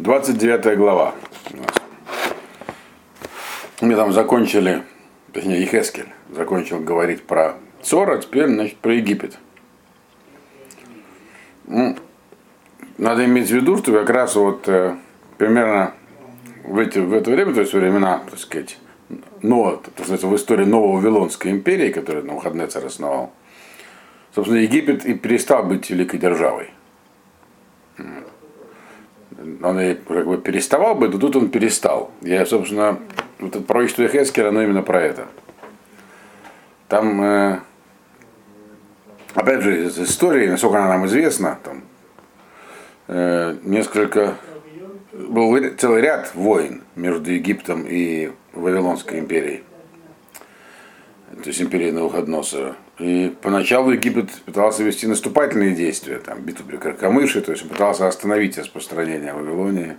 29 глава. Мы там закончили, точнее, Ихескель закончил говорить про Цора, теперь, значит, про Египет. Ну, надо иметь в виду, что как раз вот э, примерно в, эти, в это время, то есть времена, так сказать, но, так сказать, в истории новой Вавилонской империи, которую Навуходнецер основал, собственно, Египет и перестал быть великой державой. Он как бы переставал бы, но тут он перестал. Я, собственно, вот это пророчество Хескера, оно именно про это. Там, э, опять же, из истории, насколько она нам известна, там э, несколько был целый ряд войн между Египтом и Вавилонской империей. То есть империей Навуходоносора. И поначалу Египет пытался вести наступательные действия, там, битву при Каркамыше, то есть пытался остановить распространение Вавилонии,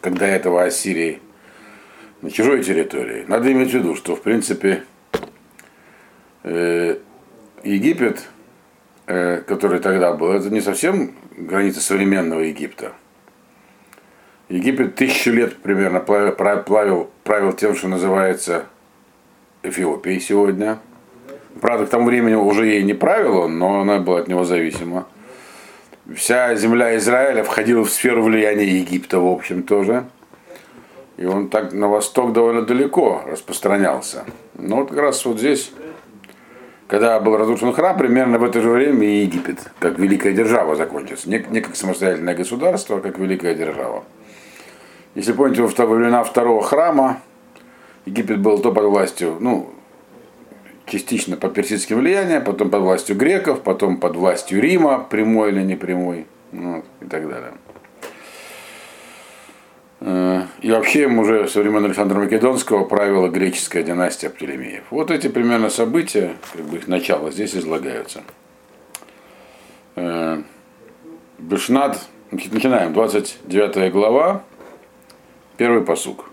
когда этого Ассирии на чужой территории. Надо иметь в виду, что в принципе э, Египет, э, который тогда был, это не совсем граница современного Египта. Египет тысячу лет примерно правил, правил, правил тем, что называется Эфиопией сегодня. Правда, к тому времени уже ей не правила, но она была от него зависима. Вся земля Израиля входила в сферу влияния Египта, в общем, тоже. И он так на восток довольно далеко распространялся. Но вот как раз вот здесь, когда был разрушен храм, примерно в это же время и Египет, как великая держава, закончится. Не, не как самостоятельное государство, а как великая держава. Если помните, во времена второго храма Египет был то под властью, ну, частично под персидским влиянием, потом под властью греков, потом под властью Рима, прямой или непрямой, вот, и так далее. Э, и вообще уже со времен Александра Македонского правила греческая династия Птолемеев. Вот эти примерно события, как бы их начало здесь излагаются. Э, Бешнат, начинаем, 29 глава, Первый посук.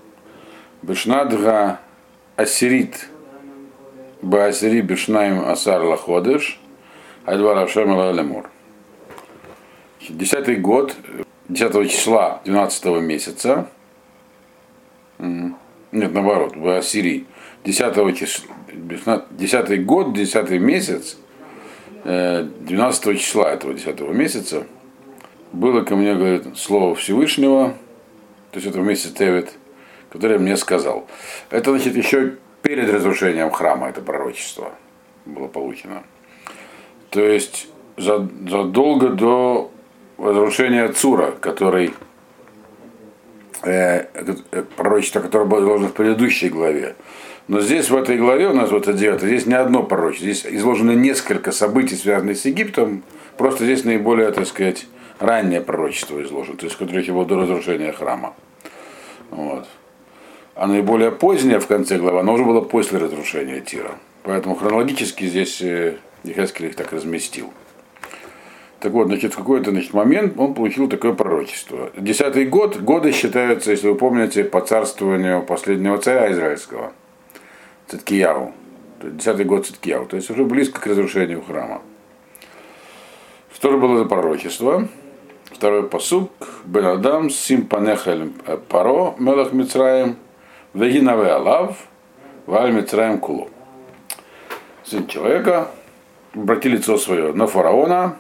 Бешнадга Асирит Баасири Бешнаим Асар Лаходыш Альвар Ашем Лемур. Десятый год, 10 числа 12 месяца, нет, наоборот, в Ассирии, 10 числа, 10 год, 10 месяц, 12 э, числа этого 10 месяца, было ко мне, говорит, слово Всевышнего, то есть это вместе Тевит, который мне сказал. Это значит еще перед разрушением храма это пророчество было получено. То есть задолго до разрушения Цура, который э, э, пророчество, которое было изложено в предыдущей главе. Но здесь, в этой главе, у нас вот это 9, здесь не одно пророчество. Здесь изложено несколько событий, связанных с Египтом. Просто здесь наиболее, так сказать, раннее пророчество изложено, то есть которых его до разрушения храма. Вот. А наиболее позднее в конце главы, оно уже было после разрушения Тира. Поэтому хронологически здесь Ехескель их так разместил. Так вот, значит, в какой-то значит, момент он получил такое пророчество. Десятый год, годы считаются, если вы помните, по царствованию последнего царя израильского, Циткияву. Десятый год Циткияву, то есть уже близко к разрушению храма. Что же было за пророчество? Второй посук. Бен Адам сим панехаль паро мелах Мицраем вегинаве алав валь Мицраем кулу. Сын человека обрати лицо свое на фараона,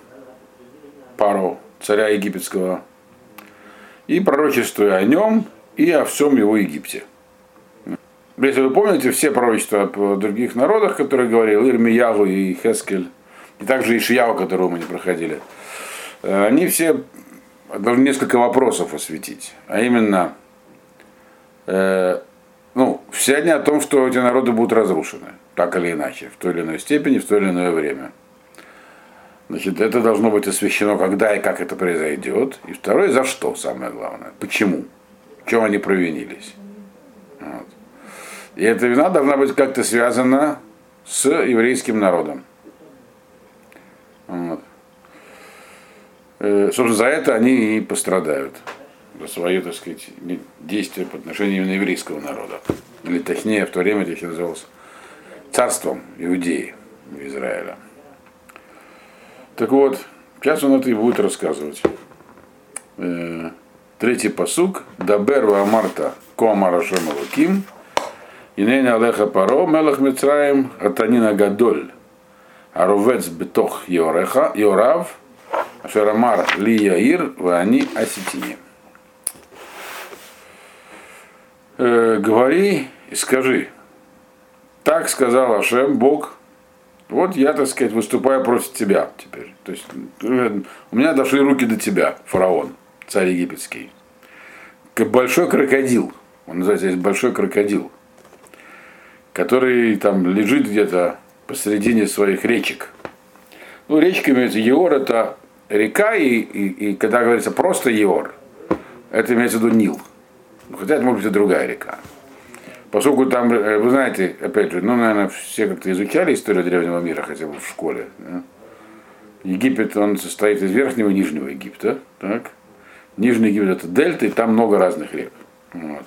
пару царя египетского, и пророчествуя о нем и о всем его Египте. Если вы помните, все пророчества о других народах, которые говорил Ирмиягу и Хескель, и также Ишияву, которого мы не проходили, они все должен несколько вопросов осветить. А именно, э, все они о том, что эти народы будут разрушены, так или иначе, в той или иной степени, в то или иное время. Значит, это должно быть освещено, когда и как это произойдет. И второе, за что, самое главное. Почему? В чем они провинились. Вот. И эта вина должна быть как-то связана с еврейским народом. Вот. Э, собственно, за это они и пострадают. За свои, так сказать, действия по отношению именно еврейского народа. Или точнее, в то время это еще называлось царством Иудеи Израиля. Так вот, сейчас он это и будет рассказывать. Э, Третий посук. Дабер Амарта Коамара Шемалуким. Инейна Алеха Паро, Мелах Мицраем, Атанина Гадоль. Арувец Бетох Йорав, Шарамар Ли Яир, Вани Аситини. Э, говори и скажи. Так сказал Ашем, Бог, вот я, так сказать, выступаю против тебя теперь. То есть э, у меня дошли руки до тебя, фараон, царь египетский. Большой крокодил, он называется здесь большой крокодил, который там лежит где-то посередине своих речек. Ну, речка имеется Еор, это река, и, и, и когда говорится просто Еор, это имеется в виду Нил. Хотя это может быть и другая река. Поскольку там, э, вы знаете, опять же, ну, наверное, все как-то изучали историю древнего мира, хотя бы в школе. Да? Египет, он состоит из верхнего и нижнего Египта. Так? Нижний Египет это дельта, и там много разных рек. Вот.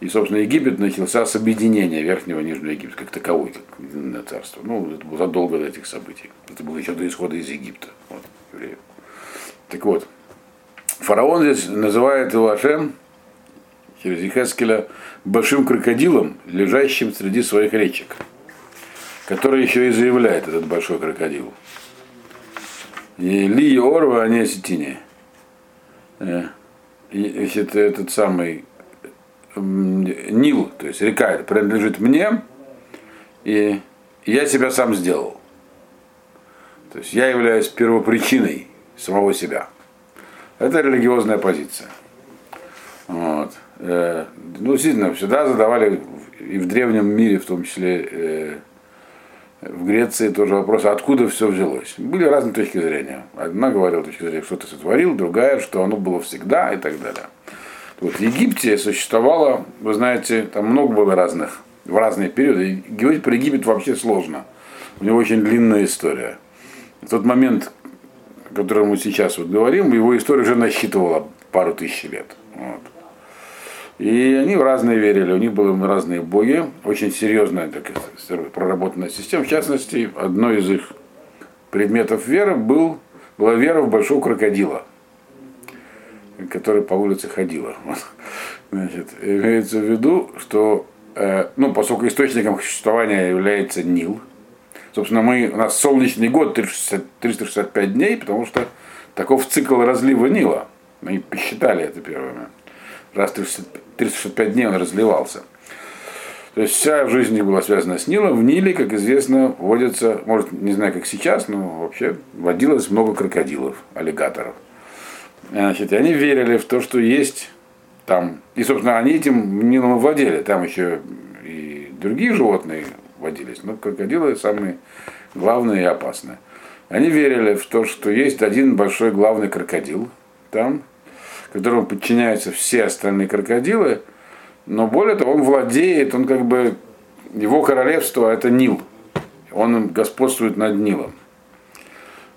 И, собственно, Египет начался с объединения Верхнего и Нижнего Египта, как таковой, как единое царство. Ну, это было задолго до этих событий. Это было еще до исхода из Египта. Вот, так вот, фараон здесь называет его Ашем через Ехескеля большим крокодилом, лежащим среди своих речек, который еще и заявляет этот большой крокодил. И Ли Орва, а не Осетине. Э, это этот самый Нил, то есть река, принадлежит мне, и я себя сам сделал. То есть я являюсь первопричиной самого себя. Это религиозная позиция. Вот. Э, ну, действительно, всегда задавали и в древнем мире, в том числе э, в Греции, тоже вопрос, откуда все взялось. Были разные точки зрения. Одна говорила точка зрения, что ты сотворил, другая, что оно было всегда и так далее. Вот в Египте существовало, вы знаете, там много было разных, в разные периоды. И говорить про Египет вообще сложно. У него очень длинная история. В тот момент, о котором мы сейчас вот говорим, его история уже насчитывала пару тысяч лет. Вот. И они в разные верили, у них были разные боги, очень серьезная такая проработанная система. В частности, одной из их предметов веры был, была вера в большого крокодила, который по улице ходила. Значит, имеется в виду, что э, ну, поскольку источником существования является Нил, собственно, мы, у нас солнечный год 360, 365 дней, потому что таков цикл разлива Нила. Мы посчитали это первыми раз 365 дней он разливался. То есть вся жизнь была связана с Нилом. В Ниле, как известно, водится, может, не знаю, как сейчас, но вообще водилось много крокодилов, аллигаторов. Значит, они верили в то, что есть там. И, собственно, они этим Нилом владели. Там еще и другие животные водились, но крокодилы самые главные и опасные. Они верили в то, что есть один большой главный крокодил там, которому подчиняются все остальные крокодилы, но более того, он владеет, он как бы, его королевство это Нил, он господствует над Нилом.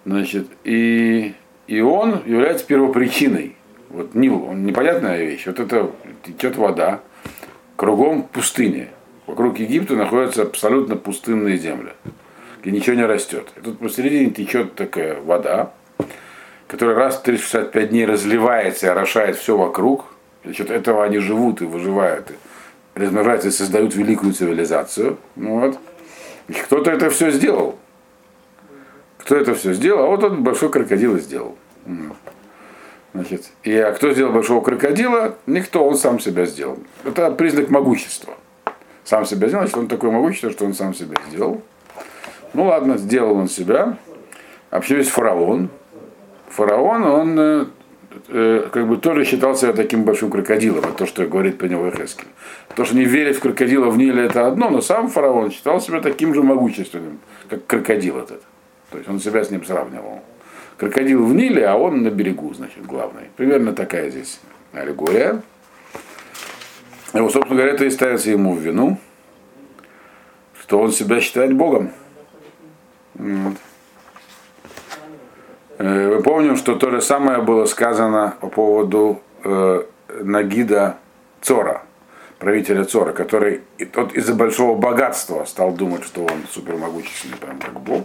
Значит, и, и он является первопричиной. Вот Нил, он непонятная вещь. Вот это течет вода, кругом пустыня. Вокруг Египта находятся абсолютно пустынные земли, где ничего не растет. И тут посередине течет такая вода, который раз в 365 дней разливается и орошает все вокруг, за счет этого они живут и выживают, и размножаются и создают великую цивилизацию. Ну вот. Кто-то это все сделал. Кто это все сделал? А вот он большой крокодил и сделал. Значит, и а кто сделал большого крокодила? Никто, он сам себя сделал. Это признак могущества. Сам себя сделал, значит, он такой могущество, что он сам себя сделал. Ну ладно, сделал он себя. Вообще весь фараон, фараон, он э, э, как бы тоже считал себя таким большим крокодилом, то, что говорит про него Хескель. То, что не верить в крокодила в Ниле, это одно, но сам фараон считал себя таким же могущественным, как крокодил этот. То есть он себя с ним сравнивал. Крокодил в Ниле, а он на берегу, значит, главный. Примерно такая здесь аллегория. И вот, собственно говоря, это и ставится ему в вину, что он себя считает Богом. Вот. Мы э, помним, что то же самое было сказано по поводу э, Нагида Цора, правителя Цора, который тот из-за большого богатства стал думать, что он супермогущественный, прям как Бог.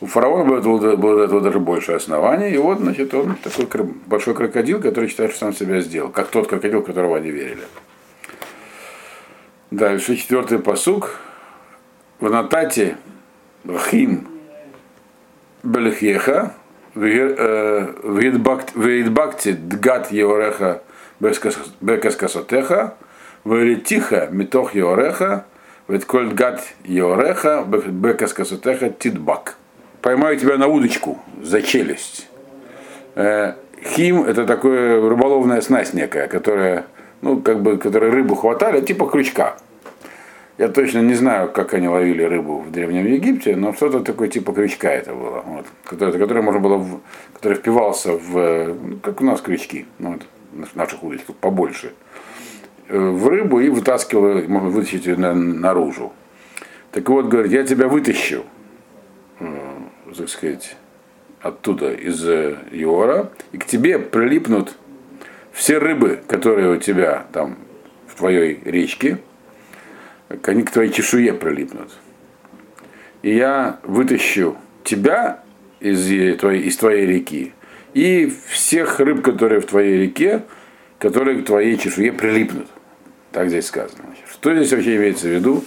У фараона было, было, для этого даже больше оснований. И вот, значит, он такой большой крокодил, который считает, что сам себя сделал. Как тот крокодил, которого они верили. Дальше, четвертый посук. В Натате Хим Белихеха Вейдбакти Дгат Еореха Бекаскасотеха Вейлитиха Митох Еореха Ветколь Дгат Еореха Бекаскасотеха Тидбак. Поймаю тебя на удочку за челюсть. Хим это такое рыболовная снасть некая, которая, ну, как бы, которая рыбу хватали, типа крючка. Я точно не знаю, как они ловили рыбу в Древнем Египте, но что-то такое типа крючка это было, вот, который, который можно было, в, который впивался в, ну, как у нас крючки, ну, вот, наших удочках побольше, э, в рыбу и вытаскивал, можно вытащить ее на, наружу. Так вот, говорит, я тебя вытащу, э, так сказать, оттуда, из Иора, и к тебе прилипнут все рыбы, которые у тебя там в твоей речке, они к твоей чешуе прилипнут. И я вытащу тебя из твоей, из твоей реки и всех рыб, которые в твоей реке, которые к твоей чешуе прилипнут. Так здесь сказано. Что здесь вообще имеется в виду?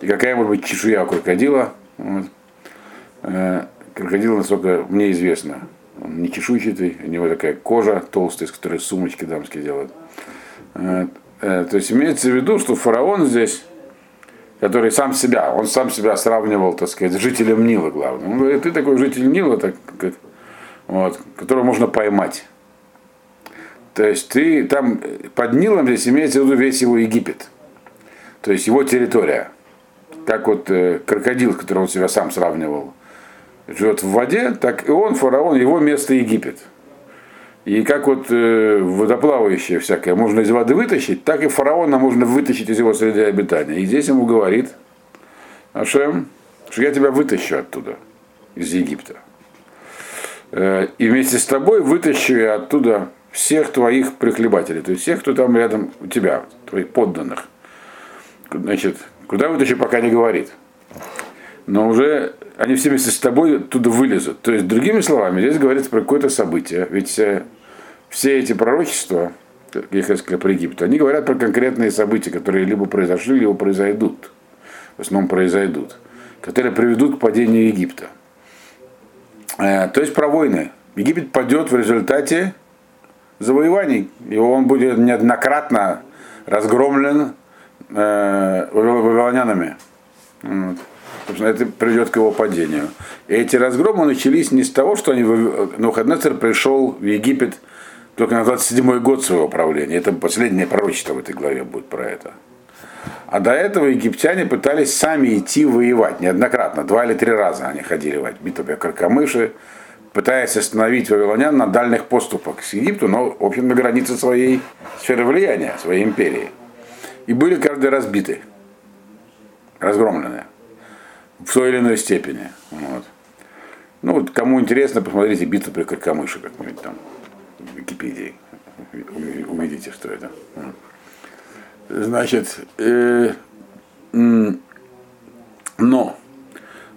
И какая может быть чешуя у крокодила? Вот. Э, крокодил, насколько мне известно, он не чешуйчатый, у него такая кожа толстая, из которой сумочки дамские делают. Э, то есть имеется в виду, что фараон здесь который сам себя, он сам себя сравнивал, так сказать, с жителем Нила главным. Он говорит, ты такой житель Нила, так, как, вот, которого можно поймать. То есть ты там под Нилом здесь имеется в виду весь его Египет. То есть его территория. Как вот э, крокодил, с которым он себя сам сравнивал, живет в воде, так и он, фараон, его место Египет. И как вот э, водоплавающее всякое можно из воды вытащить, так и фараона можно вытащить из его среды обитания. И здесь ему говорит Ашем, что я тебя вытащу оттуда, из Египта. Э, и вместе с тобой вытащу я оттуда всех твоих прихлебателей, то есть всех, кто там рядом у тебя, твоих подданных. Значит, куда вытащу, пока не говорит. Но уже они все вместе с тобой оттуда вылезут. То есть, другими словами, здесь говорится про какое-то событие. Ведь э, все эти пророчества, их сказали про Египет, они говорят про конкретные события, которые либо произошли, либо произойдут. В основном произойдут. Которые приведут к падению Египта. Э, то есть про войны. Египет падет в результате завоеваний. И он будет неоднократно разгромлен э, вавилонянами. Вот. Собственно, это приведет к его падению. И эти разгромы начались не с того, что они, Навуходоносор пришел в Египет только на 27-й год своего правления. Это последнее пророчество в этой главе будет про это. А до этого египтяне пытались сами идти воевать неоднократно. Два или три раза они ходили в битву Каркамыши, пытаясь остановить вавилонян на дальних поступах к Египту, но, в общем, на границе своей сферы влияния, своей империи. И были каждый разбиты, разгромлены в той или иной степени. Вот. Ну вот, кому интересно, посмотрите битву при Каркамыше как-нибудь там Википедии. Увидите, что это. Значит, э, но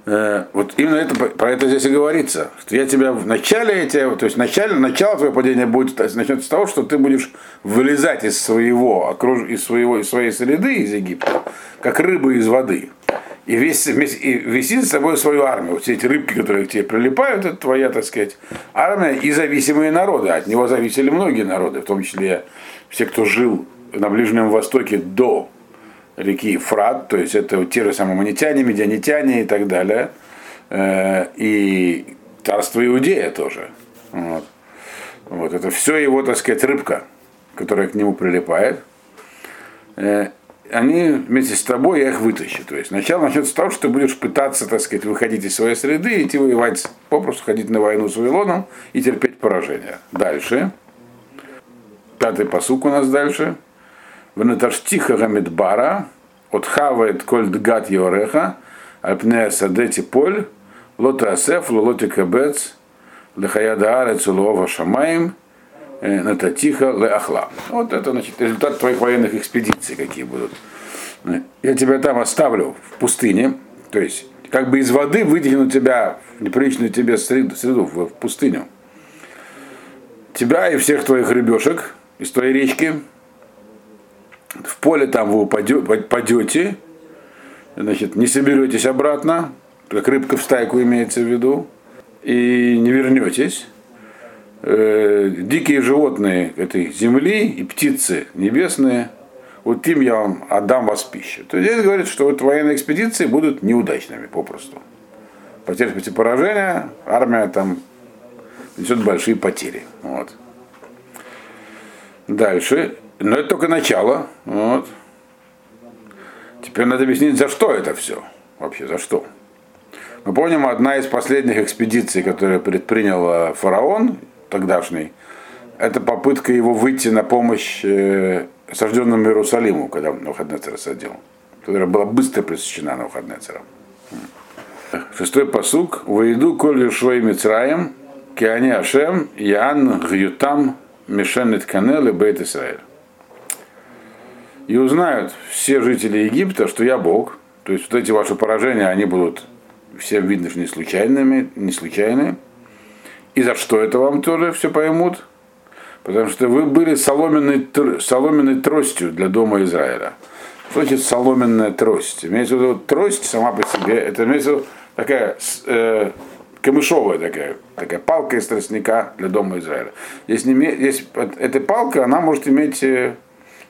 э, вот именно это, про это здесь и говорится, что я тебя в начале, тебя, то есть начале, начало твоего падения будет начнется с того, что ты будешь вылезать из своего, из своего, из своей среды, из Египта, как рыба из воды и, весь, и висит с собой свою армию. Вот все эти рыбки, которые к тебе прилипают, это твоя, так сказать, армия и зависимые народы. От него зависели многие народы, в том числе все, кто жил на Ближнем Востоке до реки Фрат, то есть это те же самые манитяне, медианитяне и так далее. Э, и царство Иудея тоже. Вот. вот это все его, так сказать, рыбка, которая к нему прилипает. Они вместе с тобой, я их вытащу. То есть сначала начнется с того, что ты будешь пытаться, так сказать, выходить из своей среды, идти воевать, попросту ходить на войну с Вавилоном и терпеть поражение. Дальше. Пятый посук у нас дальше. Ванаташтиха гамидбара, отхавает кольд гад йореха, альпнея садети поль, лота асеф, лолоти кабец, лехаяда арец, шамаем, Э, Нататиха Леахла. Вот это значит, результат твоих военных экспедиций какие будут. Я тебя там оставлю в пустыне, то есть как бы из воды вытянут тебя в неприличную тебе среду, среду в, в пустыню. Тебя и всех твоих рыбешек из твоей речки. В поле там вы упадете, значит, не соберетесь обратно, как рыбка в стайку имеется в виду, и не вернетесь. Э, дикие животные этой земли и птицы небесные, вот им я вам отдам вас пищу. То есть здесь говорит, что вот военные экспедиции будут неудачными попросту. Потерпите поражение, армия там несет большие потери. Вот. Дальше. Но это только начало. Вот. Теперь надо объяснить, за что это все. Вообще, за что. Мы помним, одна из последних экспедиций, которую предпринял фараон тогдашний, это попытка его выйти на помощь э, осажденному Иерусалиму, когда Навуходнецер садил, которая была быстро пресечена Навуходнецером. Шестой посук. Воеду коль швей Мицраем, киане Ашем, Ян Гютам, Мишенет Канел и Бейт Исраэль. И узнают все жители Египта, что я Бог. То есть вот эти ваши поражения, они будут всем видно, что не случайными, не случайные. И за что это вам тоже все поймут? Потому что вы были соломенной, соломенной тростью для дома Израиля. Что значит соломенная трость? Имеется в виду трость сама по себе, это имеется в виду такая э, камышовая такая, такая палка из тростника для дома Израиля. Если, если эта палка, она может иметь э,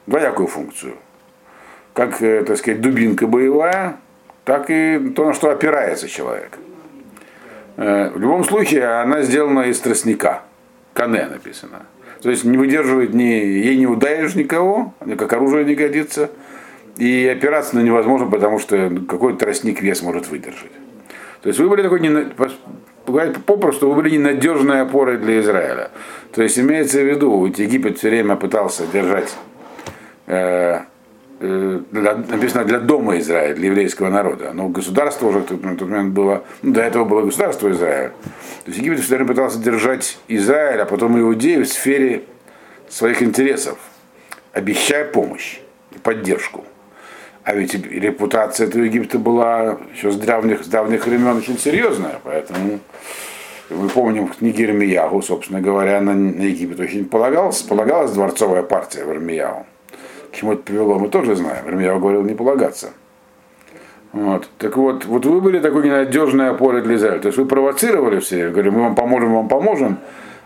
двоякую функцию. Как, э, так сказать, дубинка боевая, так и то, на что опирается человек. Э, в любом случае, она сделана из тростника. Кане написано. То есть не выдерживает ни, ей не ударишь никого, как оружие не годится. И опираться на невозможно, потому что какой-то тростник вес может выдержать. То есть вы были такой, попросту, вы были ненадежной опорой для Израиля. То есть имеется в виду, ведь Египет все время пытался держать э, для, написано для дома Израиля, для еврейского народа. Но государство уже на тот момент было, ну, до этого было государство Израиль. То есть Египет все время пытался держать Израиль, а потом Иудею в сфере своих интересов, обещая помощь поддержку. А ведь репутация этого Египта была еще с давних, с давних времен очень серьезная, поэтому мы помним в книге Ирмиягу, собственно говоря, на, на Египет очень полагалась, полагалась дворцовая партия в Ирмиягу. К чему это привело, мы тоже знаем. Ирмиягу говорил не полагаться. Вот. Так вот, вот вы были такой ненадежной опорой для Израиля. То есть вы провоцировали все, говорю, мы вам поможем, вам поможем,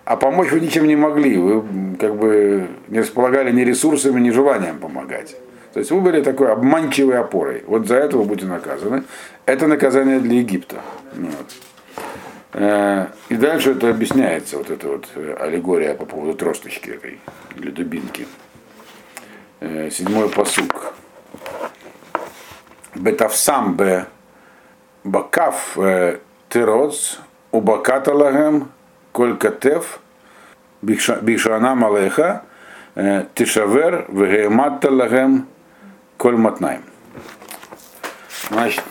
а помочь вы ничем не могли. Вы как бы не располагали ни ресурсами, ни желанием помогать. То есть вы были такой обманчивой опорой. Вот за это вы будете наказаны. Это наказание для Египта. Вот. Э, и дальше это объясняется, вот эта вот э, аллегория по поводу тросточки этой, или дубинки. Э, седьмой посук. Бетавсам бе бакав тироц убаката лагем коль катев бишана малеха тишавер вегематта лагем коль матнаем. Значит,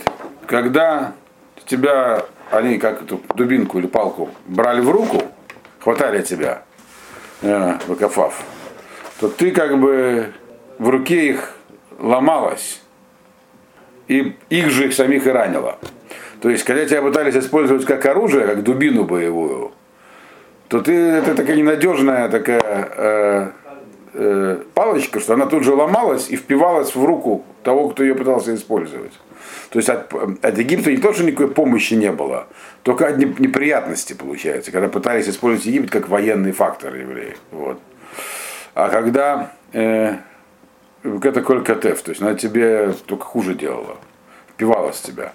когда тебя, они как эту дубинку или палку брали в руку, хватали тебя, э, выкофав, то ты как бы в руке их ломалась, и их же их самих и ранило. То есть, когда тебя пытались использовать как оружие, как дубину боевую, то ты это такая ненадежная такая э, э, палочка, что она тут же ломалась и впивалась в руку того, кто ее пытался использовать. То есть от, от Египта не то, что никакой помощи не было, только одни неприятности получается, когда пытались использовать Египет как военный фактор евреев. Вот. А когда э, это колькатев, то есть она тебе только хуже делала, впивалась в тебя.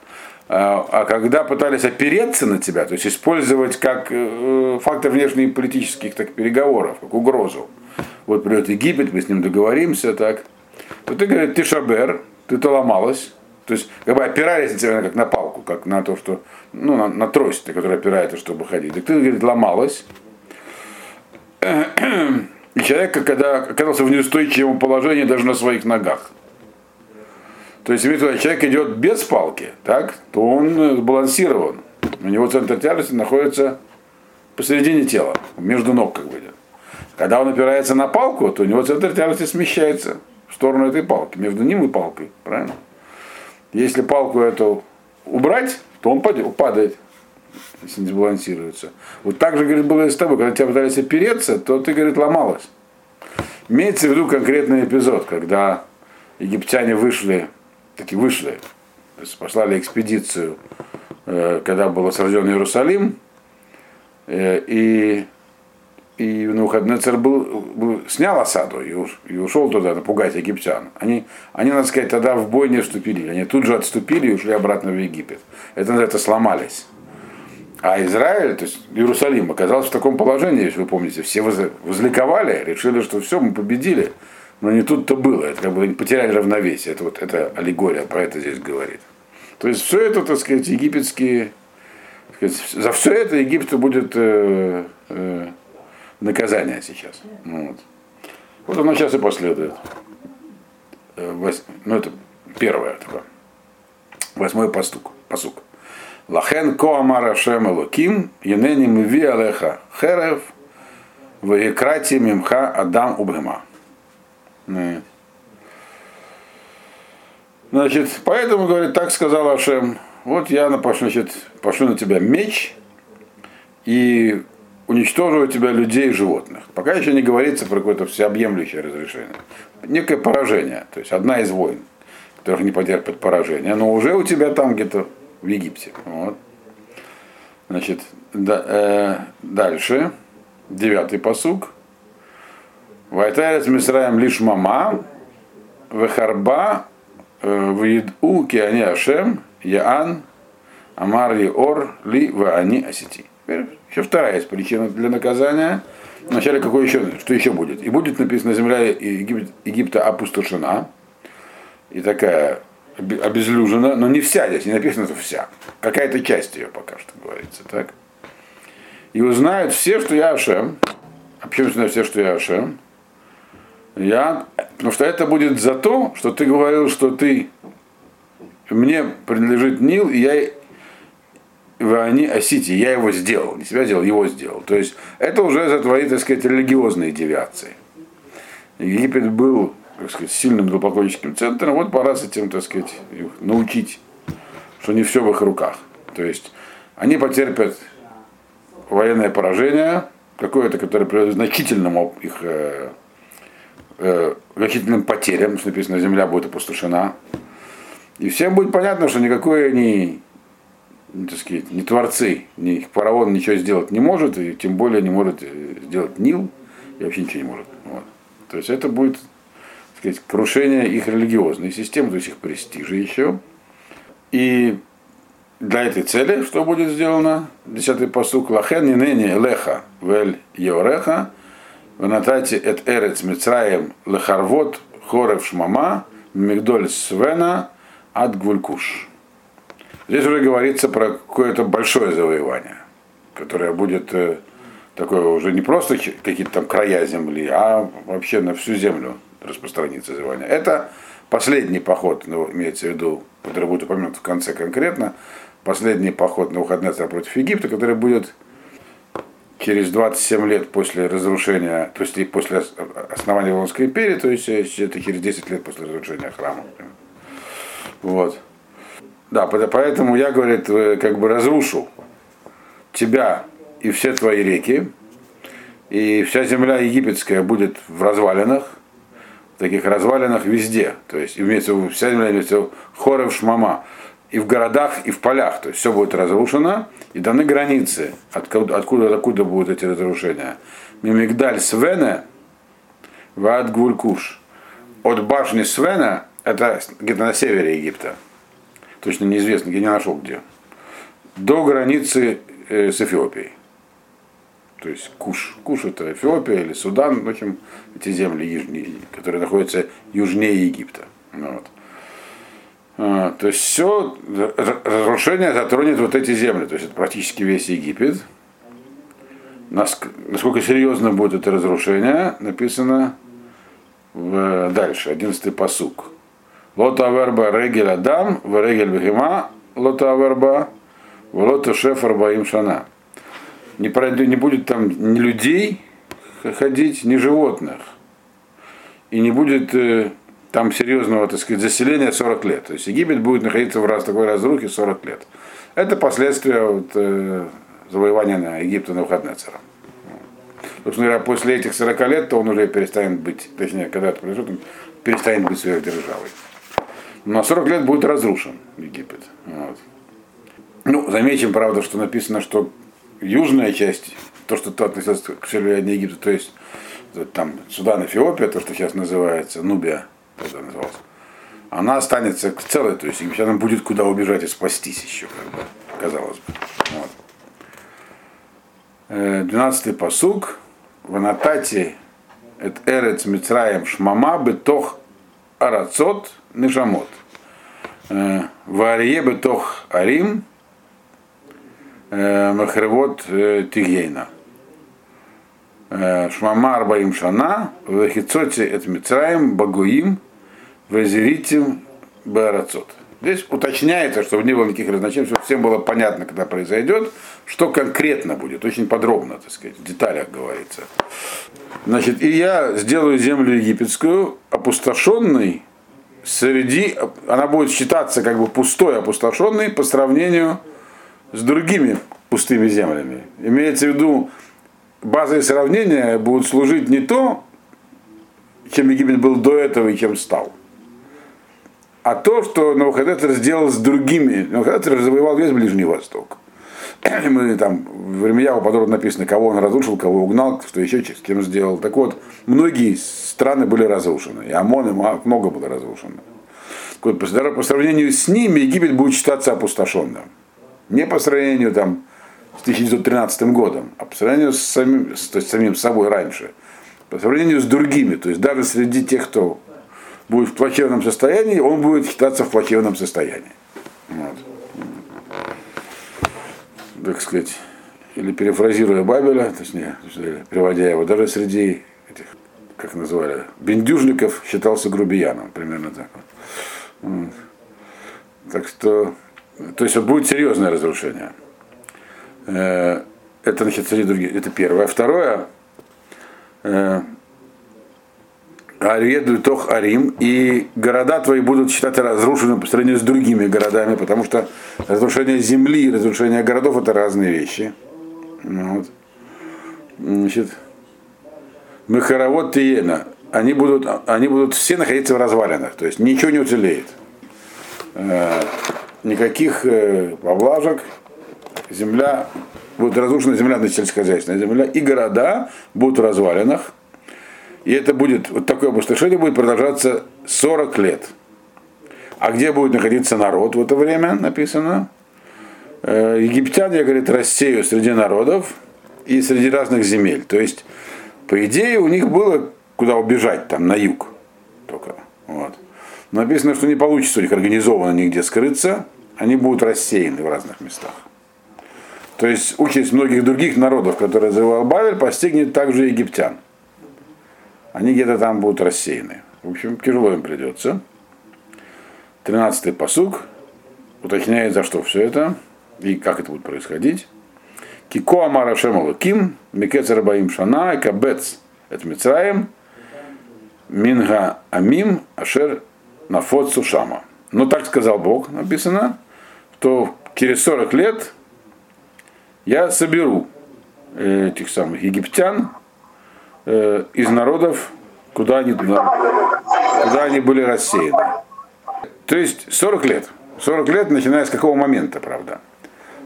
А, а когда пытались опереться на тебя, то есть использовать как э, фактор внешнеполитических так, переговоров, как угрозу, вот придет Египет, мы с ним договоримся, так. То ты говоришь, ты шабер, ты-то ломалась. То есть, как бы опираясь на тебя как на палку, как на то, что, ну, на, на трость, которая опирается, чтобы ходить. Так ты, говорит, ломалась. И человек, когда оказался в неустойчивом положении даже на своих ногах. То есть, если человек идет без палки, так, то он сбалансирован. У него центр тяжести находится посередине тела, между ног как бы. Когда он опирается на палку, то у него центр тяжести смещается в сторону этой палки, между ним и палкой, правильно? Если палку эту убрать, то он падает, падает если не сбалансируется. Вот так же, говорит, было и с тобой. Когда тебя пытались опереться, то ты, говорит, ломалась. Имеется в виду конкретный эпизод, когда египтяне вышли, таки вышли, то есть послали экспедицию, э, когда был осажден Иерусалим, э, и, и Навуходнецер был, был, снял осаду и, уш, и ушел туда напугать египтян. Они, они, надо сказать, тогда в бой не вступили. Они тут же отступили и ушли обратно в Египет. Это, это сломались. А Израиль, то есть Иерусалим, оказался в таком положении, если вы помните, все возликовали, решили, что все, мы победили. Но не тут-то было, это как бы потеряли равновесие. Это вот эта аллегория про это здесь говорит. То есть все это, так сказать, египетские, так сказать, за все это Египту будет э, э, наказание сейчас. Вот. вот оно сейчас и последует. Э, вось, ну это первое такое. Восьмой постук, посук. Лахен коамара шем элоким, енени миви алеха херев, ваекрати мимха адам убгема. Значит, поэтому, говорит, так сказал Ашем, вот я пошлю, значит, пошлю на тебя меч и уничтожу у тебя людей и животных. Пока еще не говорится про какое-то всеобъемлющее разрешение. Некое поражение, то есть одна из войн, которых не потерпят поражения, но уже у тебя там где-то в Египте. Вот. Значит, да, э, дальше, девятый посук. Вайтарец Мисраем лишь мама, вехарба, э, виду киани Ашем, Яан, Амар Ор, Ли, Ваани Асити. Еще вторая есть причина для наказания. Вначале какой еще, что еще будет? И будет написано, земля Египта опустошена. И такая обезлюжена, но не вся здесь, не написано, что вся. Какая-то часть ее пока что говорится, так? И узнают все, что я Ашем. А почему знают все, что я Ашем? Я, потому что это будет за то, что ты говорил, что ты мне принадлежит Нил, и я они осити, я его сделал, не себя сделал, его сделал. То есть это уже за твои, так сказать, религиозные девиации. Египет был так сказать, сильным глубоконическим центром, вот пора с этим, так сказать, их научить, что не все в их руках. То есть они потерпят военное поражение, какое-то, которое приведет к значительному их э, э, значительным потерям, что написано, земля будет опустошена. И всем будет понятно, что никакой они, так сказать, не творцы, ни фараон ничего сделать не может, и тем более не может э, сделать Нил, и вообще ничего не может. Вот. То есть это будет сказать, крушение их религиозной системы, то есть их престижа еще. И для этой цели что будет сделано? Десятый посук Лахен ныне леха вель еореха ванатати эт эрец мицраем лехарвот хорев шмама мигдоль свена от гвулькуш. Здесь уже говорится про какое-то большое завоевание, которое будет э, такое уже не просто какие-то там края земли, а вообще на всю землю распространится звание. Это последний поход, ну, имеется в виду, который будет упомянут в конце конкретно, последний поход на выходные против Египта, который будет через 27 лет после разрушения, то есть после основания Вавилонской империи, то есть это через 10 лет после разрушения храма. Вот. Да, поэтому я, говорит, как бы разрушу тебя и все твои реки, и вся земля египетская будет в развалинах, таких развалинах везде. То есть имеется в виду вся земля, имеется в виду хоров шмама. И в городах, и в полях. То есть все будет разрушено, и даны границы, откуда, откуда, откуда будут эти разрушения. Мимигдаль Свене, Вад Гвулькуш. От башни Свена, это где-то на севере Египта, точно неизвестно, я не нашел где, до границы э, с Эфиопией то есть Куш. Куш это Эфиопия или Судан, в общем, эти земли, южнее, которые находятся южнее Египта. Вот. А, то есть все разрушение затронет вот эти земли, то есть это практически весь Египет. Насколько серьезно будет это разрушение, написано в, дальше, 11 посук. Лота верба регель адам, в регель бегема, лота верба, в лота шеф арбаим шана не, пройдет, не будет там ни людей ходить, ни животных. И не будет э, там серьезного, так сказать, заселения 40 лет. То есть Египет будет находиться в раз, такой разрухе 40 лет. Это последствия вот, э, завоевания на Египта на Навуходнецера. Собственно говоря, после этих 40 лет, то он уже перестанет быть, точнее, когда это произойдет, он перестанет быть сверхдержавой. На 40 лет будет разрушен Египет. Вот. Ну, замечим, правда, что написано, что южная часть, то, что то относится к влиянию Египта, то есть там Судан, Эфиопия, то, что сейчас называется, Нубия, это называлось, она останется целой, то есть египтянам будет куда убежать и спастись еще, как бы, казалось бы. Вот. 12-й посуг. В Анатате это Эрец Мицраем Шмама Бетох Арацот Нишамот. Э, в Арие Бетох Арим э, Махревод Тигейна. Шмама Арбаим Шана, в Хицоте Мицраем Багуим, в Эзеритим Барацот. Здесь уточняется, чтобы не было никаких разночений, чтобы всем было понятно, когда произойдет, что конкретно будет, очень подробно, так сказать, в деталях говорится. Значит, и я сделаю землю египетскую опустошенной среди, она будет считаться как бы пустой, опустошенной по сравнению с другими пустыми землями. Имеется в виду, базой сравнения будут служить не то, чем Египет был до этого и чем стал а то, что Навуходоносор сделал с другими. Навуходоносор завоевал весь Ближний Восток. Мы там в Ремьяву подробно написано, кого он разрушил, кого угнал, что еще с кем сделал. Так вот, многие страны были разрушены. И ОМОН, и много было разрушено. По сравнению с ними Египет будет считаться опустошенным. Не по сравнению там, с 1913 годом, а по сравнению с самим, с, то есть, самим собой раньше. По сравнению с другими. То есть даже среди тех, кто будет в плачевном состоянии, он будет считаться в плачевном состоянии. Вот. Так сказать, или перефразируя Бабеля, точнее, переводя его, даже среди этих, как называли, бендюжников считался грубияном, примерно так. Вот. Так что, то есть будет серьезное разрушение. Э, это, значит, среди других, это первое. Второе, э, Ариеду Тох Арим, и города твои будут считаться разрушенными по сравнению с другими городами, потому что разрушение земли и разрушение городов это разные вещи. Вот. Значит, Махаравод Тиена, они будут, они будут все находиться в развалинах, то есть ничего не уцелеет. Никаких э, поблажек, земля, будет разрушена земля, сельскохозяйственная земля, и города будут в развалинах, и это будет, вот такое опустошение будет продолжаться 40 лет. А где будет находиться народ в это время, написано? Э, египтяне, говорит, рассеют среди народов и среди разных земель. То есть, по идее, у них было куда убежать, там, на юг только. Вот. Но написано, что не получится у них организованно нигде скрыться, они будут рассеяны в разных местах. То есть участь многих других народов, которые завоевал Бавель, постигнет также египтян они где-то там будут рассеяны. В общем, тяжело им придется. Тринадцатый посуг уточняет, за что все это и как это будет происходить. Кико Амара Ким, Микец Рабаим Шана, Кабец, это Мицраем, Минга Амим, Ашер Нафот Сушама. Но так сказал Бог, написано, что через 40 лет я соберу этих самых египтян э, из народов, куда они, куда, куда они были рассеяны. То есть 40 лет. 40 лет, начиная с какого момента, правда?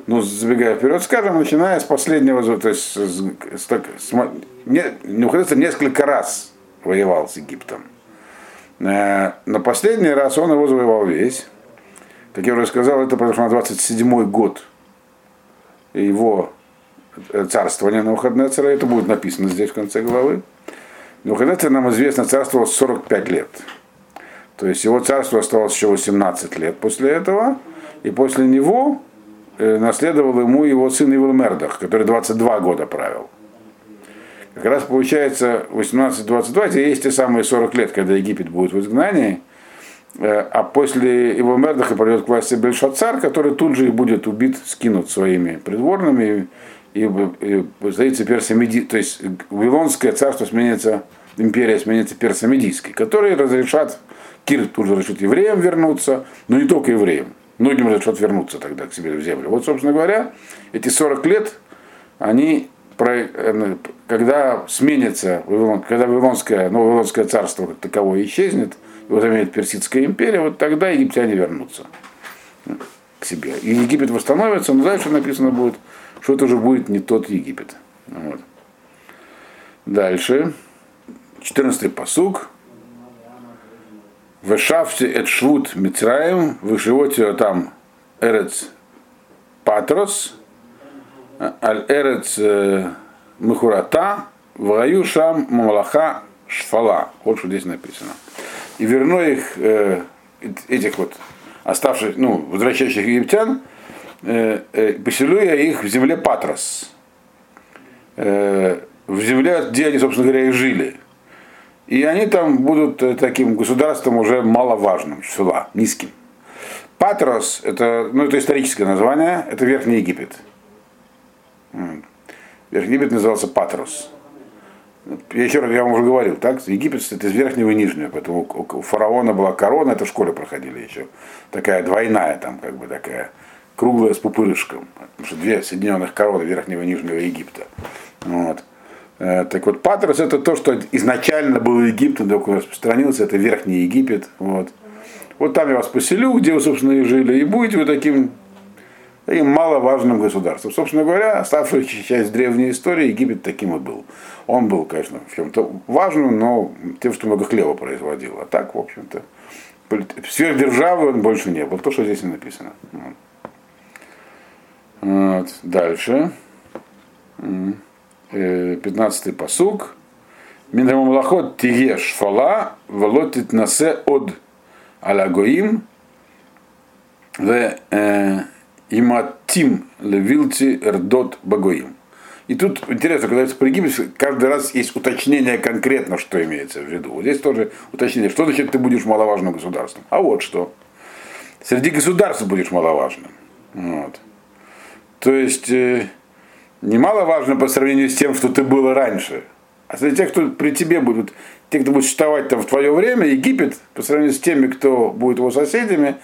Ну, забегая вперед, скажем, начиная с последнего, то есть с, с, с, не, Неухадец несколько раз воевал с Египтом. Э, но последний раз он его завоевал весь. Как я уже сказал, это произошло на 27-й год его царствования Навуходнецера, это будет написано здесь в конце главы. Навуходнецер, нам известно, царствовал 45 лет. То есть его царство оставалось еще 18 лет после этого, и после него э, наследовал ему его сын Ивилмердах, который 22 года правил. Как раз получается 18-22, это есть те самые 40 лет, когда Египет будет в изгнании, э, а после его Мердаха придет к власти Бельшацар, который тут же и будет убит, скинут своими придворными, и, и создается Персия Меди, то есть Вавилонское царство сменится империя сменится персо-медийской, которые разрешат, Кир тут же разрешит евреям вернуться, но не только евреям. Многим разрешат вернуться тогда к себе в землю. Вот, собственно говоря, эти 40 лет, они, э, когда сменится, когда Вавилонское, ну, Вавилонское царство таковое исчезнет, его заменит Персидская империя, вот тогда египтяне вернутся к себе. И Египет восстановится, но дальше написано будет, что это уже будет не тот Египет. Вот. Дальше. 14 посуг. В шафте эт швуд Мицраем, в животе там Эрец Патрос, аль Эрец э, Махурата, в раю шам Мамалаха Шфала. Вот что здесь написано. И верну их, э, этих вот оставших, ну, возвращающих египтян, э, э, поселю я их в земле Патрос. Э, в земле, где они, собственно говоря, и жили. И они там будут э, таким государством уже маловажным, села, низким. Патрос, это, ну, это историческое название, это Верхний Египет. Верхний Египет назывался Патрос. Я еще раз, я вам уже говорил, так, Египет это из верхнего и нижнего, поэтому у фараона была корона, это в школе проходили еще. Такая двойная там, как бы такая, круглая с пупырышком. Потому что две соединенных короны верхнего и нижнего Египта. Вот. Э, так вот, Патрос это то, что изначально был Египет, только распространился, это Верхний Египет. Вот. вот там я вас поселю, где вы, собственно, и жили, и будете вы таким, таким маловажным государством. Собственно говоря, оставшаяся часть древней истории, Египет таким и был. Он был, конечно, в чем-то важным, но тем, что много хлеба производил. А так, в общем-то, сверхдержавы он больше не был. То, что здесь и написано. Вот. Дальше. 15-й посуг. Минамалахот тиеш фала, волотит насе от алагоим, в иматим левилти рдот багоим. И тут интересно, когда это про Египет, каждый раз есть уточнение конкретно, что имеется в виду. Вот здесь тоже уточнение, что значит ты будешь маловажным государством. А вот что. Среди государств будешь маловажным. Вот. То есть э, немаловажно по сравнению с тем, что ты было раньше. А среди тех, кто при тебе будут, те, кто будет существовать там в твое время, Египет, по сравнению с теми, кто будет его соседями,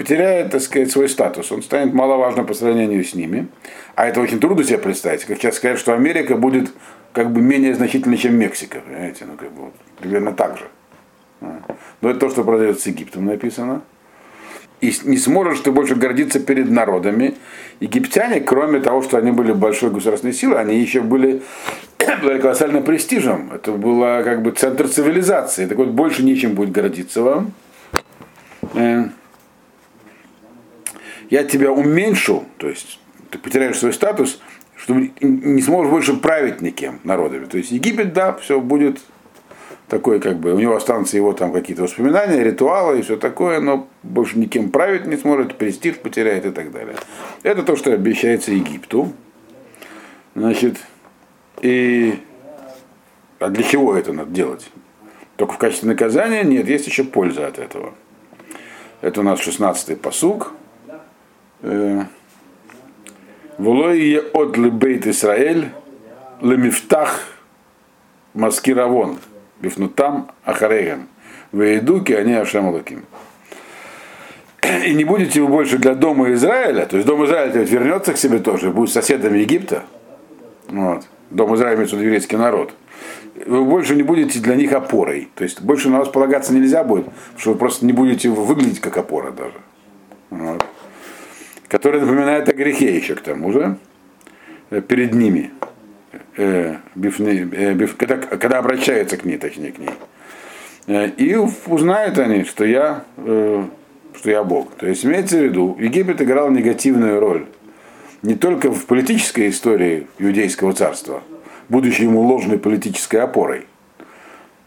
потеряет, так сказать, свой статус. Он станет маловажным по сравнению с ними. А это очень трудно себе представить. Как сейчас сказать, что Америка будет как бы менее значительной, чем Мексика. Понимаете? Ну, как бы, вот, примерно так же. Но это то, что продается с Египтом написано и не сможешь ты больше гордиться перед народами. Египтяне, кроме того, что они были большой государственной силой, они еще были, были колоссальным престижем. Это было как бы центр цивилизации. Так вот, больше нечем будет гордиться вам. Я тебя уменьшу, то есть ты потеряешь свой статус, чтобы не сможешь больше править никем народами. То есть Египет, да, все будет такой как бы, у него останутся его там какие-то воспоминания, ритуалы и все такое, но больше никем править не сможет, престиж потеряет и так далее. Это то, что обещается Египту. Значит, и а для чего это надо делать? Только в качестве наказания? Нет, есть еще польза от этого. Это у нас 16-й посуг. Волой от лебейт Исраэль лемифтах маскировон бифнутам ахарейгам. Вейдуки они Ашем И не будете вы больше для дома Израиля, то есть дом Израиля ведь вернется к себе тоже, будет соседом Египта. Вот. Дом Израиля имеется еврейский народ. Вы больше не будете для них опорой. То есть больше на вас полагаться нельзя будет, потому что вы просто не будете выглядеть как опора даже. Вот. Который напоминает о грехе еще к тому же, э, перед ними э, бифны, э, биф, когда, когда обращаются к ней, точнее к ней. Э, и узнают они, что я, э, что я Бог. То есть имеется в виду, Египет играл негативную роль не только в политической истории иудейского царства, будучи ему ложной политической опорой,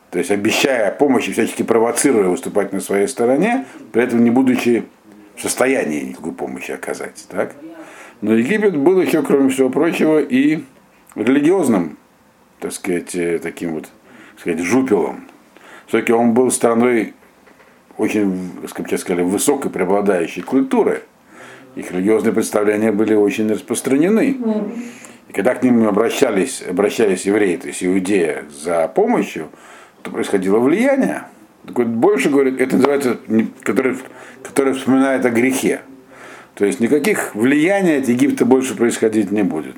то есть обещая помощь и всячески провоцируя выступать на своей стороне, при этом не будучи в состоянии никакой помощи оказать. Так? Но Египет был еще, кроме всего прочего, и религиозным, так сказать, э, таким вот, так сказать, жупелом. Все-таки он был страной очень, как я сказали, высокой преобладающей культуры. Их религиозные представления были очень распространены. И когда к ним обращались, обращались евреи, то есть иудея, за помощью, то происходило влияние. Больше говорит, это называется, который, который вспоминает о грехе. То есть никаких влияний от Египта больше происходить не будет.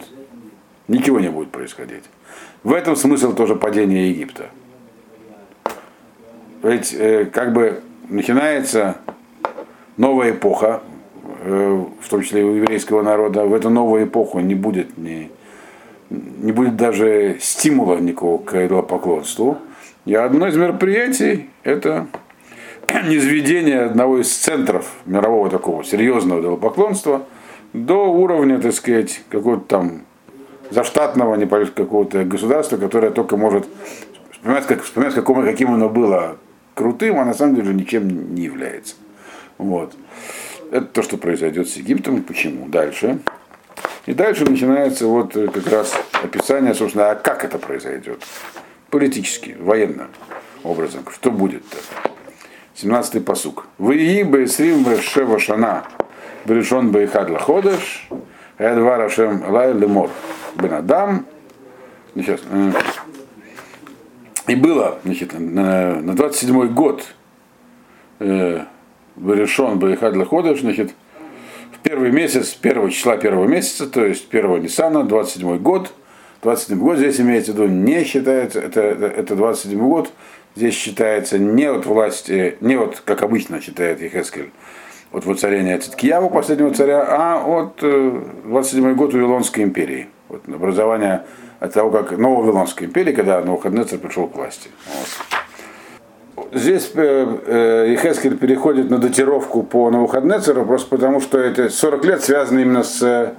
Ничего не будет происходить. В этом смысл тоже падения Египта. Ведь э, как бы начинается новая эпоха, э, в том числе и у еврейского народа, в эту новую эпоху не будет ни, не будет даже стимула никакого к идолопоклонству. И одно из мероприятий это низведение одного из центров мирового такого серьезного идолопоклонства до уровня, так сказать, какого-то там заштатного какого-то государства, которое только может вспоминать, как, вспоминать какому, каким оно было крутым, а на самом деле ничем не является. Вот. Это то, что произойдет с Египтом. Почему? Дальше. И дальше начинается вот как раз описание, собственно, а как это произойдет. Политически, военно образом. Что будет-то? 17-й посук. Вы бы срим шева шана берешон бейхад лаходыш, эдвар ашем лай лемор бен адам. Сейчас. Э, и было, значит, на 27-й год э, решен Баихад Лаходыш, значит, в первый месяц, первого числа первого месяца, то есть первого Ниссана, 27 год, 27 год здесь имеется в виду не считается, это, это, это 27 год, здесь считается не от власти, не вот как обычно считает Ехескель, от воцарения Циткияву, последнего царя, а от 27 год Вавилонской империи, вот, образование от того, как новая Вавилонская империя, когда Навуходнецер пришел к власти. Вот. Здесь э, Ехескель переходит на датировку по Навуходнецеру, просто потому что эти 40 лет связаны именно с э,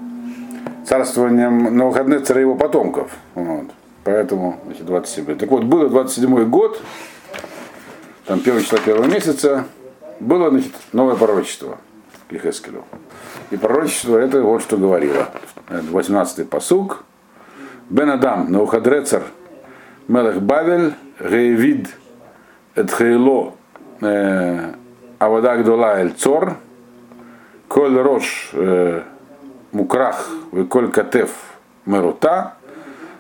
царствованием Навуходнецера и его потомков. Вот. Поэтому значит, 27 лет. Так вот, было 27 год, там первое число первого месяца, было значит, новое пророчество к Ехескелю. И пророчество это вот что говорило. 18-й посуг. Бен Адам, Наухадрецер, Мелех Бавель, Рейвид, Эдхейло, Авада Гдола Эль Цор, Коль Рош Мукрах, Коль Катеф Мерута,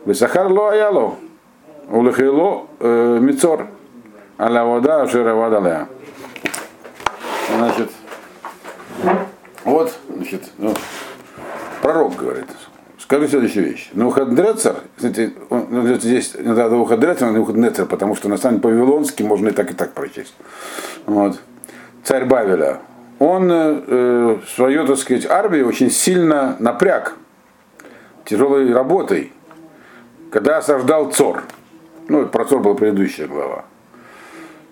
Висахар Ло Аяло, Улехейло Мицор, Аля вода, вода Значит, вот, значит, ну, пророк говорит, Скажу следующую вещь. Навуходнецер, кстати, он, ну, здесь иногда Навуходнецер, Навуходнецер, потому что на самом деле по-вавилонски можно и так, и так прочесть. Вот. Царь Бавеля, он э, свою, так сказать, армию очень сильно напряг тяжелой работой, когда осаждал Цор. Ну, про Цор была предыдущая глава.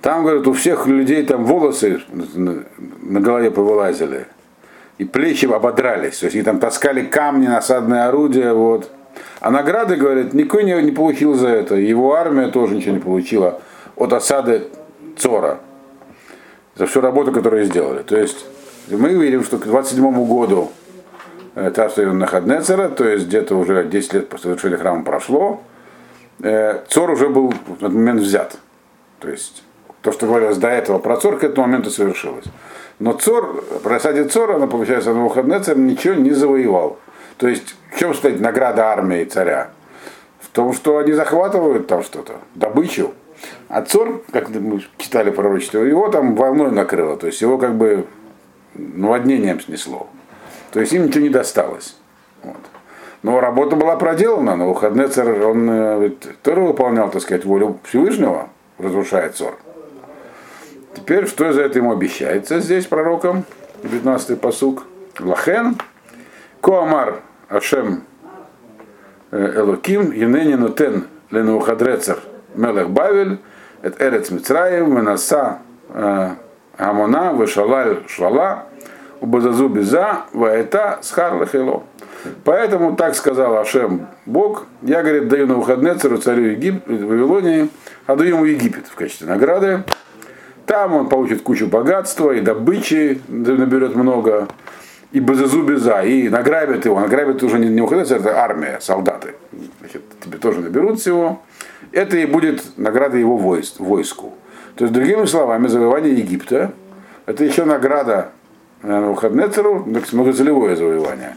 Там, говорят, у всех людей там волосы на голове повылазили и плечи ободрались. То есть они там таскали камни, насадные орудия. Вот. А награды, говорят, никто не, не получил за это. Его армия тоже ничего не получила от осады Цора. За всю работу, которую сделали. То есть мы видим, что к 27 году э, царство Нахаднецера, то есть где-то уже 10 лет после завершения храма прошло, э, Цор уже был в этот момент взят. То есть то, что говорилось до этого про Цор, к этому моменту совершилось. Но Цор, при осаде Цора, она, получается, на Навуходнецер ничего не завоевал. То есть, в чем стоит награда армии царя? В том, что они захватывают там что-то, добычу. А Цор, как мы читали пророчество, его там волной накрыло, то есть его как бы наводнением снесло. То есть им ничего не досталось. Вот. Но работа была проделана, но Навуходнецер, он э, тоже выполнял, так сказать, волю Всевышнего, разрушает Цор. Теперь, что за это ему обещается здесь пророком? 19-й посук. Лахен. Коамар Ашем э, Элоким, Енени Нутен Ленухадрецер Мелех Бавель, это Эрец Мицраев, Менаса э, Амона, Вешалаль Швала, Убазазу Беза, Ваэта, Схар Лехело. Поэтому так сказал Ашем Бог, я, говорит, даю на выходные царю, царю Егип, Вавилонии, отдаю ему Египет в качестве награды, там он получит кучу богатства и добычи, наберет много, и беззубеза, и награбят его. Награбят уже не, не уходится, это армия, солдаты. Значит, тебе тоже наберут всего. Это и будет награда его войск, войску. То есть, другими словами, завоевание Египта – это еще награда Навуходнецеру, многоцелевое завоевание.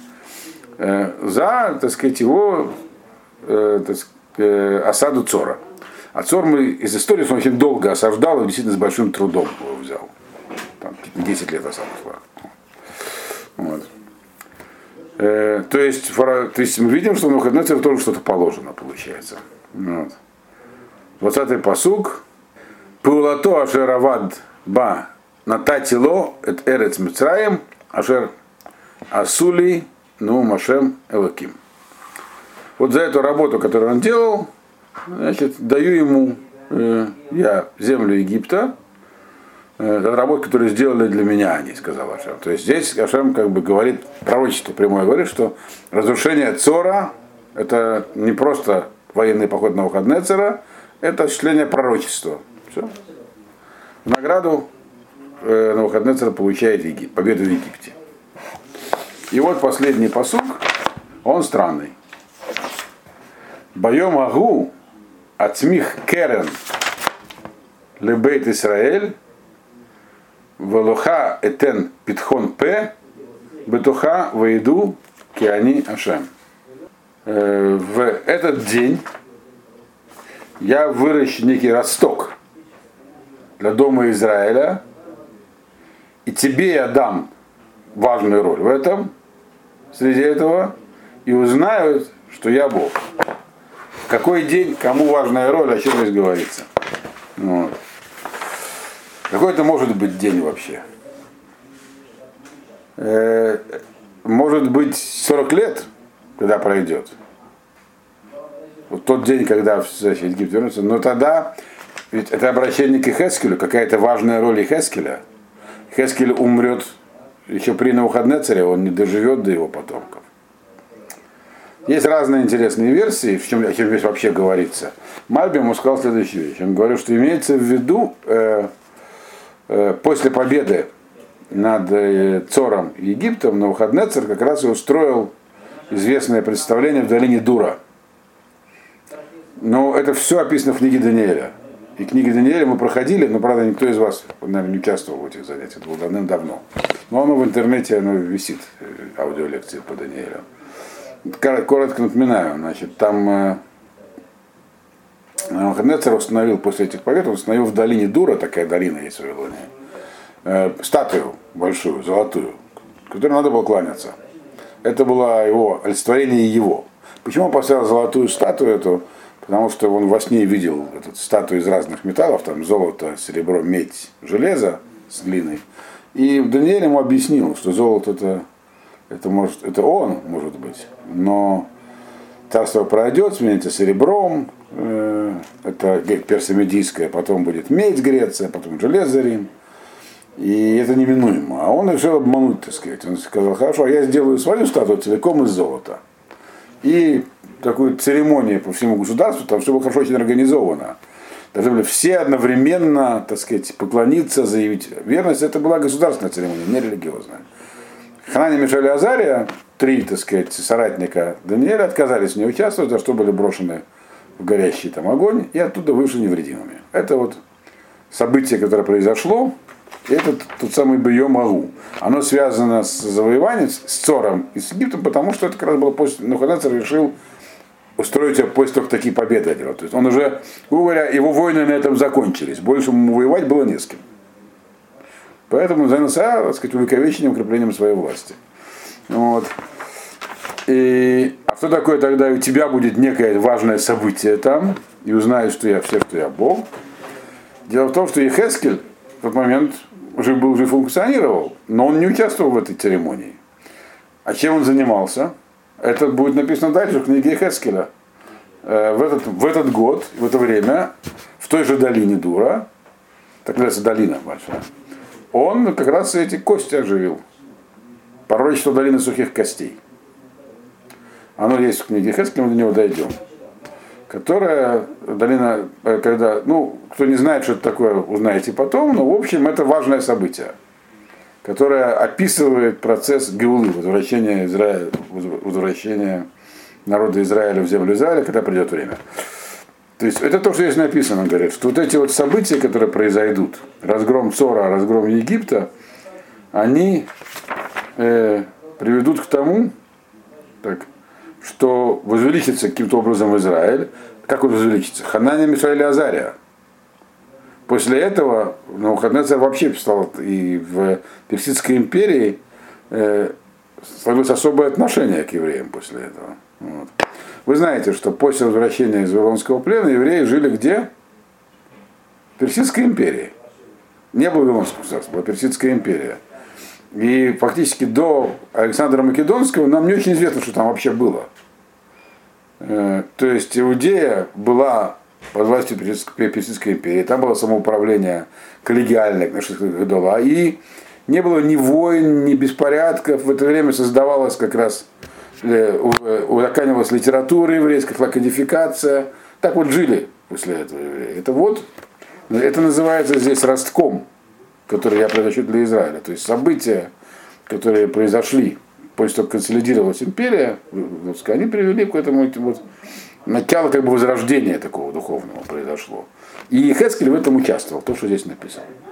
э, за, так сказать, его э, так сказать, э, осаду Цора. А Цор мы из истории, он очень долго осаждал и действительно с большим трудом его взял. Там 10 лет осада шла. Вот. То, есть, то есть мы видим, что на тоже что-то положено, получается. Вот. 20-й посуг. Пулато ашеравад ба нататило эт эрец мицраем ашер асули ну машем элаким. Вот за эту работу, которую он делал, значит, даю ему э, я землю Египта, э, это работа, которую сделали для меня они, сказал Ашем. То есть здесь Ашем как бы говорит, пророчество прямое говорит, что разрушение Цора это не просто военный поход на Навуходнецера, это осуществление пророчества. Все. В награду э, Навуходнецер получает Египет, победу в Египте. И вот последний פסוק, он странный. ביום ההוא אצמיח קרן לבית ישראל ולך אתן פתחון פה בתוכם וידעו כי אני השם. Э, в этот день я выращу некий росток для дома Израиля, и тебе я дам важную роль в этом, среди этого, и узнают, что я Бог. Какой день, кому важная роль, о чем здесь говорится. Вот. Какой это может быть день вообще? Э, может быть 40 лет, когда пройдет. Вот тот день, когда значит, Египет вернется, но тогда, ведь это обращение к Хескелю, какая-то важная роль Хескеля. Хескель умрет еще при Навуходнецере, он не доживет до его потомков. Есть разные интересные версии, в чем, о чем здесь вообще говорится. Мальби ему сказал следующую вещь. Он говорил, что имеется в виду э, э, после победы над э, Цором Египтом Навуходнецер как раз и устроил известное представление в долине Дура. Но это все описано в книге Даниэля. И книги Даниэля мы проходили, но, правда, никто из вас, наверное, не участвовал в этих занятиях. Это было давным-давно. Но оно в интернете оно висит, э, аудиолекции по Даниэлю. Коротко напоминаю, значит, там э, Ханецер установил после этих побед, он установил в долине Дура, такая долина есть в Вавилоне, э, статую большую, золотую, которой надо было кланяться. Это было его олицетворение его. Почему он поставил золотую статую эту? Потому что он во сне видел эту статую из разных металлов, там золото, серебро, медь, железо с глиной. И Даниэль ему объяснил, что золото это, это, может, это он, может быть, но царство пройдет, сменится серебром, э, это персомедийское, потом будет медь Греция, потом железо Рим. И это неминуемо. А он решил обмануть, так сказать. Он сказал, хорошо, а я сделаю свою статую целиком из золота. И такую церемонию по всему государству, там все было хорошо очень организовано. Должны были все одновременно, так сказать, поклониться, заявить верность. Это была государственная церемония, не религиозная. Ханани, Мишель Азария, три, так сказать, соратника Даниэля, отказались в ней участвовать, за что были брошены в горящий там огонь, и оттуда вышли невредимыми. Это вот событие, которое произошло, это тот самый Бьем Агу. Оно связано с завоеванием, с Цором и с Египтом, потому что это как раз было после, Нуханецер решил устроить после того, как такие победы одержал. То есть он уже, говоря, его войны на этом закончились. Больше ему воевать было не с кем. Поэтому занялся, так сказать, увековечением, укреплением своей власти. Вот. И, а что такое тогда у тебя будет некое важное событие там, и узнаешь, что я все, что я Бог. Дело в том, что Ехескель в тот момент уже был, уже функционировал, но он не участвовал в этой церемонии. А чем он занимался? Это будет написано дальше в книге Хескеля. Э, в этот, в этот год, в это время, в той же долине Дура, так называется долина большая, он как раз эти кости оживил. Пророчество долины сухих костей. Оно есть в книге Хескеля, мы до него дойдем. Которая долина, э, когда, ну, кто не знает, что это такое, узнаете потом, но в общем это важное событие которая описывает процесс Геулы, возвращения, Израиля, возвращения народа Израиля в землю Израиля, когда придет время. То есть это то, что здесь написано, говорит, что вот эти вот события, которые произойдут, разгром Цора, разгром Египта, они э, приведут к тому, так, что возвеличится каким-то образом Израиль. Как он возвеличится? Ханания, Мишаэль и Азария. После этого Навуходнецар вообще стал и в Персидской империи э, сложилось особое отношение к евреям после этого. Вот. Вы знаете, что после возвращения из Вавилонского плена евреи жили где? В Персидской империи. Не было Вавилонского государства, была Персидская империя. И фактически до Александра Македонского нам не очень известно, что там вообще было. Э, то есть Иудея была под властью Персидской империи, там было самоуправление коллегиальное, Гдола, и не было ни войн, ни беспорядков. В это время создавалась как раз, э, узаканивалась литература еврейская, кодификация. Так вот жили после этого евреи. Это вот, это называется здесь ростком, который я произношу для Израиля. То есть события, которые произошли после того, как консолидировалась империя, они привели к этому вот, начало как бы возрождения такого духовного произошло. И Хескель в этом участвовал, то, что здесь написано.